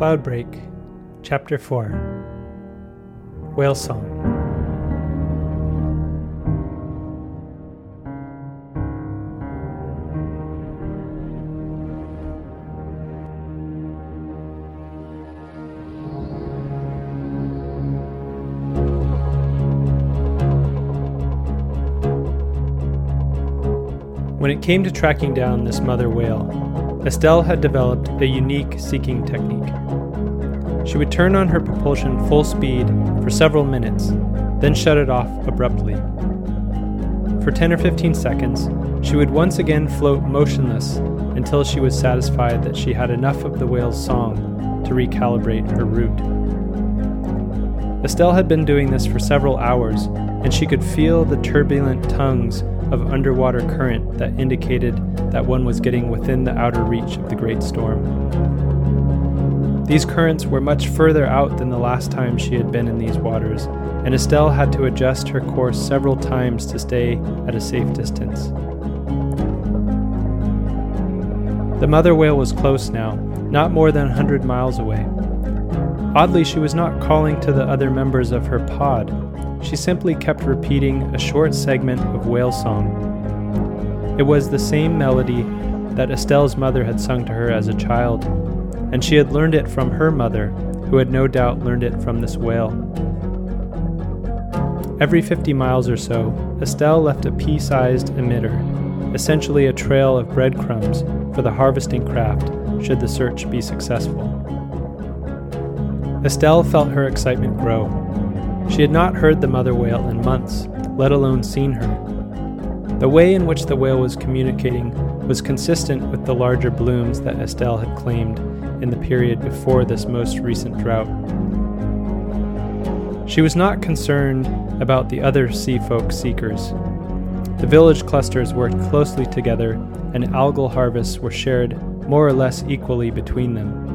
Cloudbreak, Chapter 4 Whale Song. When it came to tracking down this mother whale, Estelle had developed a unique seeking technique. She would turn on her propulsion full speed for several minutes, then shut it off abruptly. For 10 or 15 seconds, she would once again float motionless until she was satisfied that she had enough of the whale's song to recalibrate her route. Estelle had been doing this for several hours, and she could feel the turbulent tongues of underwater current that indicated that one was getting within the outer reach of the great storm. These currents were much further out than the last time she had been in these waters, and Estelle had to adjust her course several times to stay at a safe distance. The mother whale was close now, not more than a 100 miles away. Oddly, she was not calling to the other members of her pod, she simply kept repeating a short segment of whale song. It was the same melody that Estelle's mother had sung to her as a child, and she had learned it from her mother, who had no doubt learned it from this whale. Every 50 miles or so, Estelle left a pea sized emitter, essentially a trail of breadcrumbs for the harvesting craft should the search be successful. Estelle felt her excitement grow. She had not heard the mother whale in months, let alone seen her. The way in which the whale was communicating was consistent with the larger blooms that Estelle had claimed in the period before this most recent drought. She was not concerned about the other sea folk seekers. The village clusters worked closely together, and algal harvests were shared more or less equally between them.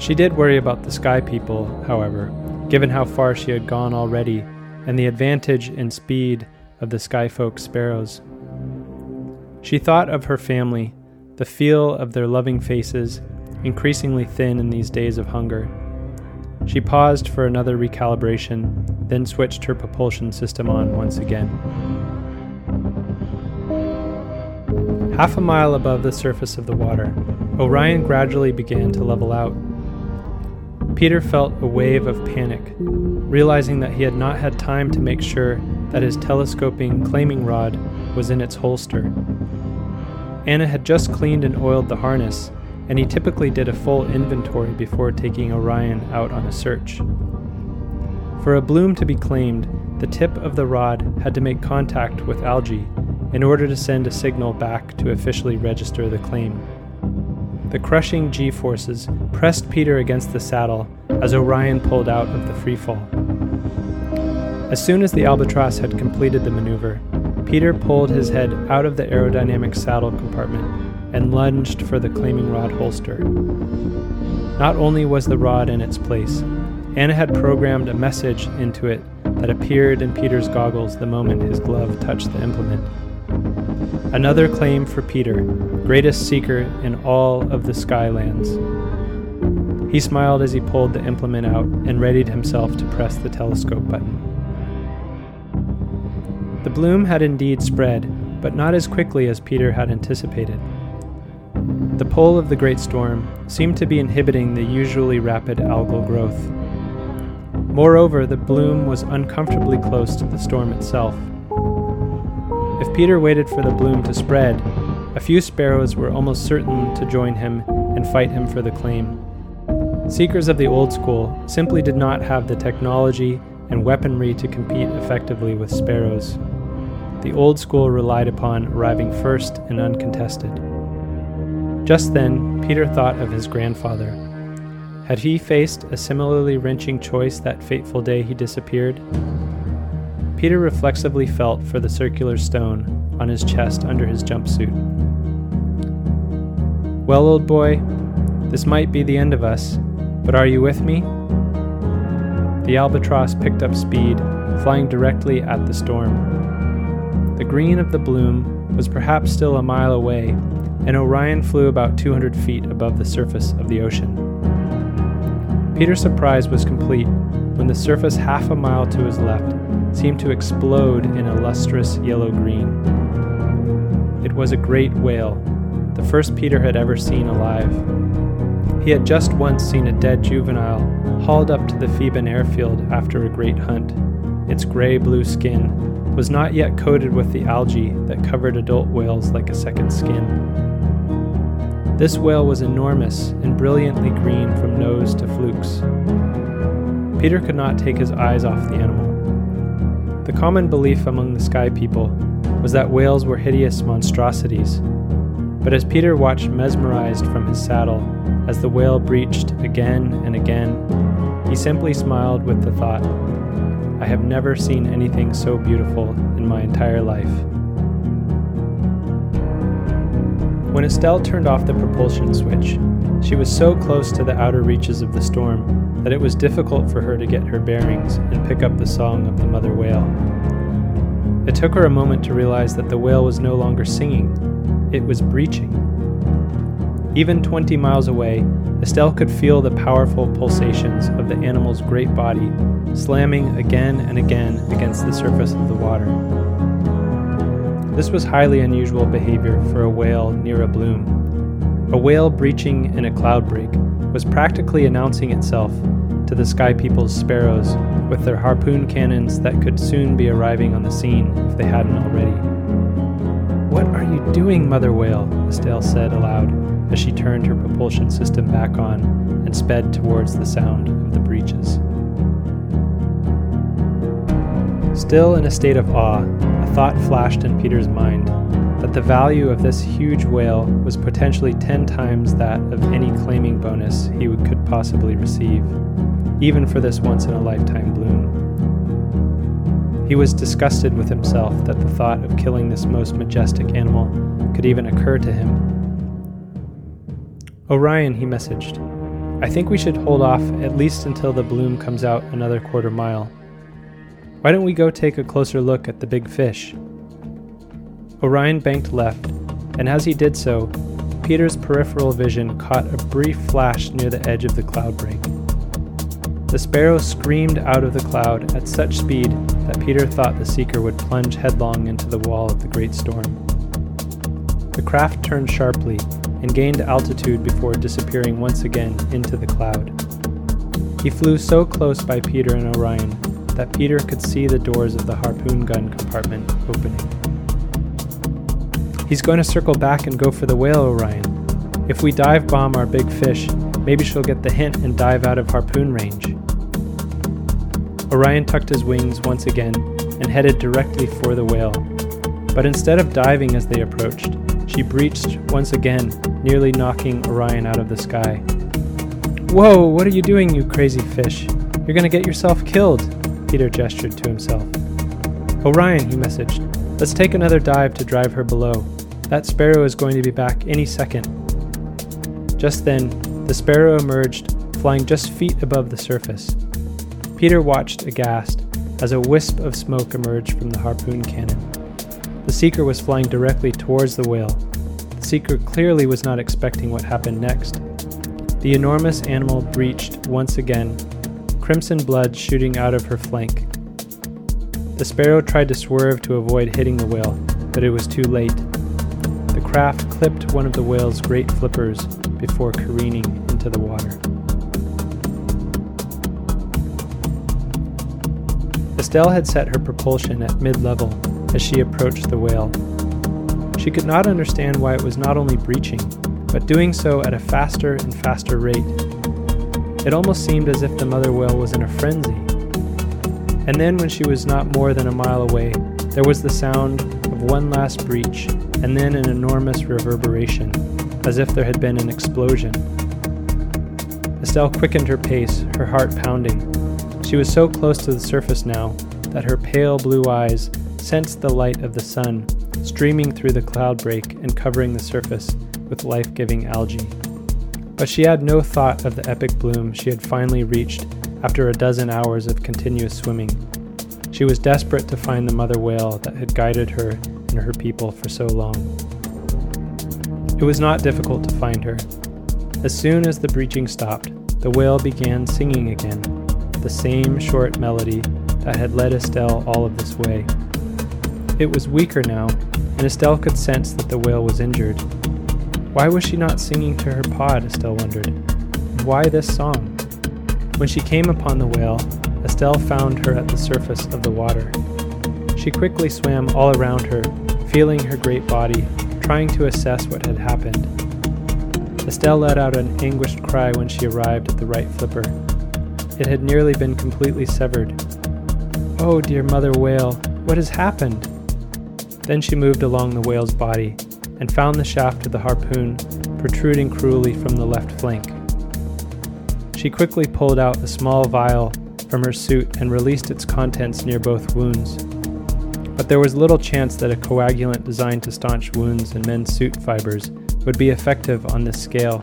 She did worry about the sky people, however, given how far she had gone already and the advantage in speed of the skyfolk sparrows. She thought of her family, the feel of their loving faces, increasingly thin in these days of hunger. She paused for another recalibration, then switched her propulsion system on once again. Half a mile above the surface of the water, Orion gradually began to level out. Peter felt a wave of panic, realizing that he had not had time to make sure that his telescoping claiming rod was in its holster. Anna had just cleaned and oiled the harness, and he typically did a full inventory before taking Orion out on a search. For a bloom to be claimed, the tip of the rod had to make contact with algae in order to send a signal back to officially register the claim. The crushing g forces pressed Peter against the saddle as Orion pulled out of the freefall. As soon as the albatross had completed the maneuver, Peter pulled his head out of the aerodynamic saddle compartment and lunged for the claiming rod holster. Not only was the rod in its place, Anna had programmed a message into it that appeared in Peter's goggles the moment his glove touched the implement. Another claim for Peter, greatest seeker in all of the Skylands. He smiled as he pulled the implement out and readied himself to press the telescope button. The bloom had indeed spread, but not as quickly as Peter had anticipated. The pull of the great storm seemed to be inhibiting the usually rapid algal growth. Moreover, the bloom was uncomfortably close to the storm itself. If Peter waited for the bloom to spread, a few sparrows were almost certain to join him and fight him for the claim. Seekers of the old school simply did not have the technology and weaponry to compete effectively with sparrows. The old school relied upon arriving first and uncontested. Just then, Peter thought of his grandfather. Had he faced a similarly wrenching choice that fateful day he disappeared? Peter reflexively felt for the circular stone on his chest under his jumpsuit. Well, old boy, this might be the end of us, but are you with me? The albatross picked up speed, flying directly at the storm. The green of the bloom was perhaps still a mile away, and Orion flew about 200 feet above the surface of the ocean. Peter's surprise was complete when the surface half a mile to his left seemed to explode in a lustrous yellow green. It was a great whale, the first Peter had ever seen alive. He had just once seen a dead juvenile hauled up to the Theban airfield after a great hunt. Its gray blue skin was not yet coated with the algae that covered adult whales like a second skin. This whale was enormous and brilliantly green from nose to flukes. Peter could not take his eyes off the animal. The common belief among the sky people was that whales were hideous monstrosities. But as Peter watched mesmerized from his saddle as the whale breached again and again, he simply smiled with the thought, I have never seen anything so beautiful in my entire life. When Estelle turned off the propulsion switch, she was so close to the outer reaches of the storm that it was difficult for her to get her bearings and pick up the song of the mother whale. It took her a moment to realize that the whale was no longer singing, it was breaching. Even 20 miles away, Estelle could feel the powerful pulsations of the animal's great body slamming again and again against the surface of the water. This was highly unusual behavior for a whale near a bloom. A whale breaching in a cloud break was practically announcing itself to the sky people's sparrows with their harpoon cannons that could soon be arriving on the scene if they hadn't already. What are you doing, Mother Whale? Estelle said aloud as she turned her propulsion system back on and sped towards the sound of the breaches. Still in a state of awe, a thought flashed in Peter's mind that the value of this huge whale was potentially 10 times that of any claiming bonus he could possibly receive, even for this once in a lifetime bloom. He was disgusted with himself that the thought of killing this most majestic animal could even occur to him. Orion, he messaged, I think we should hold off at least until the bloom comes out another quarter mile. Why don't we go take a closer look at the big fish? Orion banked left, and as he did so, Peter's peripheral vision caught a brief flash near the edge of the cloud break. The sparrow screamed out of the cloud at such speed that Peter thought the seeker would plunge headlong into the wall of the great storm. The craft turned sharply and gained altitude before disappearing once again into the cloud. He flew so close by Peter and Orion that Peter could see the doors of the harpoon gun compartment opening. He's going to circle back and go for the whale, Orion. If we dive bomb our big fish, maybe she'll get the hint and dive out of harpoon range. Orion tucked his wings once again and headed directly for the whale. But instead of diving as they approached, she breached once again, nearly knocking Orion out of the sky. Whoa, what are you doing, you crazy fish? You're gonna get yourself killed, Peter gestured to himself. Oh, Orion, he messaged, let's take another dive to drive her below. That sparrow is going to be back any second. Just then, the sparrow emerged, flying just feet above the surface. Peter watched aghast as a wisp of smoke emerged from the harpoon cannon. The seeker was flying directly towards the whale. The seeker clearly was not expecting what happened next. The enormous animal breached once again crimson blood shooting out of her flank. The sparrow tried to swerve to avoid hitting the whale, but it was too late. The craft clipped one of the whale's great flippers before careening into the water. Estelle had set her propulsion at mid level as she approached the whale. She could not understand why it was not only breaching, but doing so at a faster and faster rate it almost seemed as if the mother whale was in a frenzy. And then, when she was not more than a mile away, there was the sound of one last breach, and then an enormous reverberation, as if there had been an explosion. Estelle quickened her pace, her heart pounding. She was so close to the surface now that her pale blue eyes sensed the light of the sun streaming through the cloud break and covering the surface with life giving algae. But she had no thought of the epic bloom she had finally reached after a dozen hours of continuous swimming. She was desperate to find the mother whale that had guided her and her people for so long. It was not difficult to find her. As soon as the breaching stopped, the whale began singing again, the same short melody that had led Estelle all of this way. It was weaker now, and Estelle could sense that the whale was injured. Why was she not singing to her pod, Estelle wondered. Why this song? When she came upon the whale, Estelle found her at the surface of the water. She quickly swam all around her, feeling her great body, trying to assess what had happened. Estelle let out an anguished cry when she arrived at the right flipper. It had nearly been completely severed. Oh, dear mother whale, what has happened? Then she moved along the whale's body and found the shaft of the harpoon protruding cruelly from the left flank. She quickly pulled out a small vial from her suit and released its contents near both wounds. But there was little chance that a coagulant designed to staunch wounds in men's suit fibers would be effective on this scale.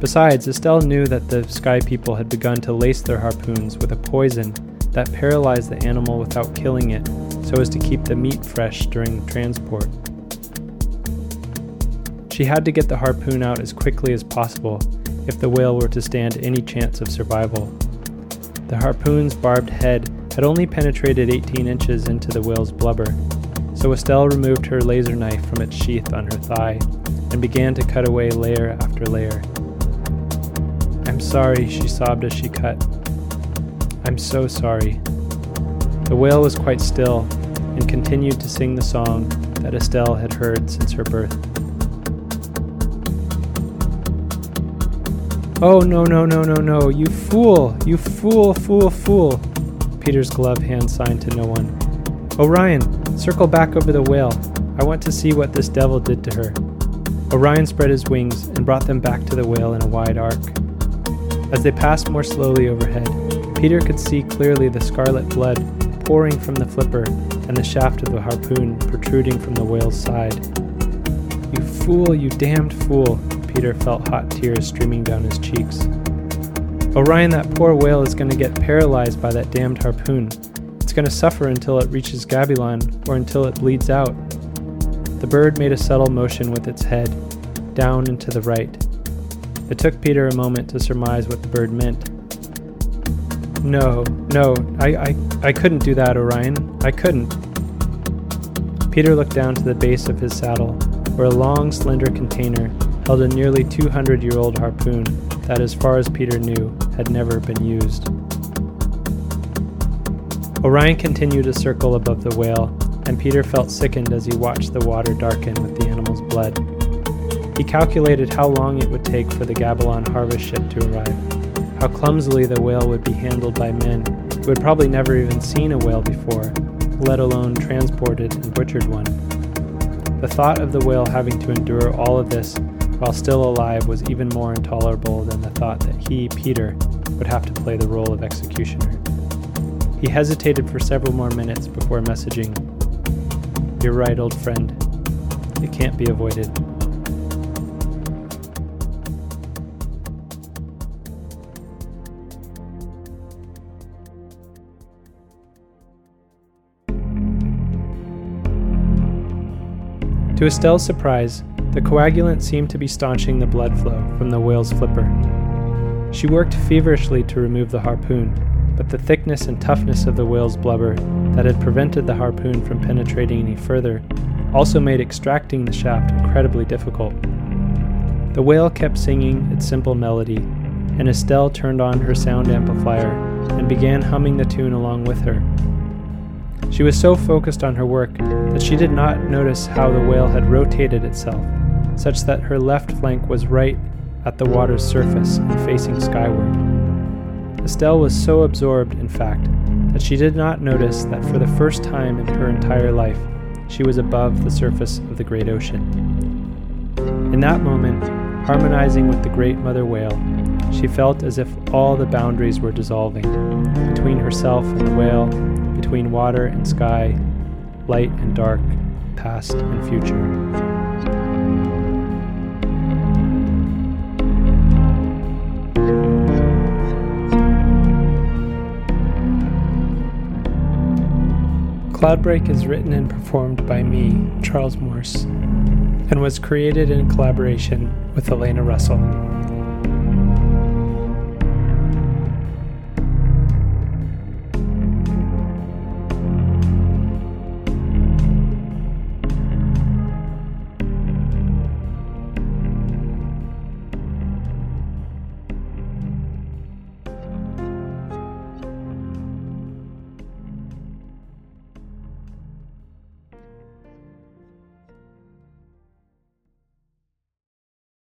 Besides, Estelle knew that the Sky People had begun to lace their harpoons with a poison that paralyzed the animal without killing it so as to keep the meat fresh during transport. She had to get the harpoon out as quickly as possible if the whale were to stand any chance of survival. The harpoon's barbed head had only penetrated 18 inches into the whale's blubber, so Estelle removed her laser knife from its sheath on her thigh and began to cut away layer after layer. I'm sorry, she sobbed as she cut. I'm so sorry. The whale was quite still and continued to sing the song that Estelle had heard since her birth. Oh, no, no, no, no, no, you fool, you fool, fool, fool. Peter's glove hand signed to no one. Orion, circle back over the whale. I want to see what this devil did to her. Orion spread his wings and brought them back to the whale in a wide arc. As they passed more slowly overhead, Peter could see clearly the scarlet blood pouring from the flipper and the shaft of the harpoon protruding from the whale's side. You fool, you damned fool, Peter felt hot tears streaming down his cheeks. Orion, that poor whale is going to get paralyzed by that damned harpoon. It's going to suffer until it reaches Gabilan or until it bleeds out. The bird made a subtle motion with its head, down and to the right. It took Peter a moment to surmise what the bird meant. No, no, I, I, I couldn't do that, Orion. I couldn't. Peter looked down to the base of his saddle, where a long, slender container held a nearly 200 year old harpoon that, as far as Peter knew, had never been used. Orion continued to circle above the whale, and Peter felt sickened as he watched the water darken with the animal's blood. He calculated how long it would take for the Gabalon harvest ship to arrive, how clumsily the whale would be handled by men who had probably never even seen a whale before, let alone transported and butchered one. The thought of the whale having to endure all of this while still alive was even more intolerable than the thought that he, Peter, would have to play the role of executioner. He hesitated for several more minutes before messaging, You're right, old friend. It can't be avoided. To Estelle's surprise, the coagulant seemed to be staunching the blood flow from the whale's flipper. She worked feverishly to remove the harpoon, but the thickness and toughness of the whale's blubber that had prevented the harpoon from penetrating any further also made extracting the shaft incredibly difficult. The whale kept singing its simple melody, and Estelle turned on her sound amplifier and began humming the tune along with her. She was so focused on her work that she did not notice how the whale had rotated itself such that her left flank was right at the water's surface and facing skyward. Estelle was so absorbed, in fact, that she did not notice that for the first time in her entire life, she was above the surface of the great ocean. In that moment, harmonizing with the great mother whale, she felt as if all the boundaries were dissolving between herself and the whale, between water and sky, light and dark, past and future. Cloudbreak is written and performed by me, Charles Morse, and was created in collaboration with Elena Russell.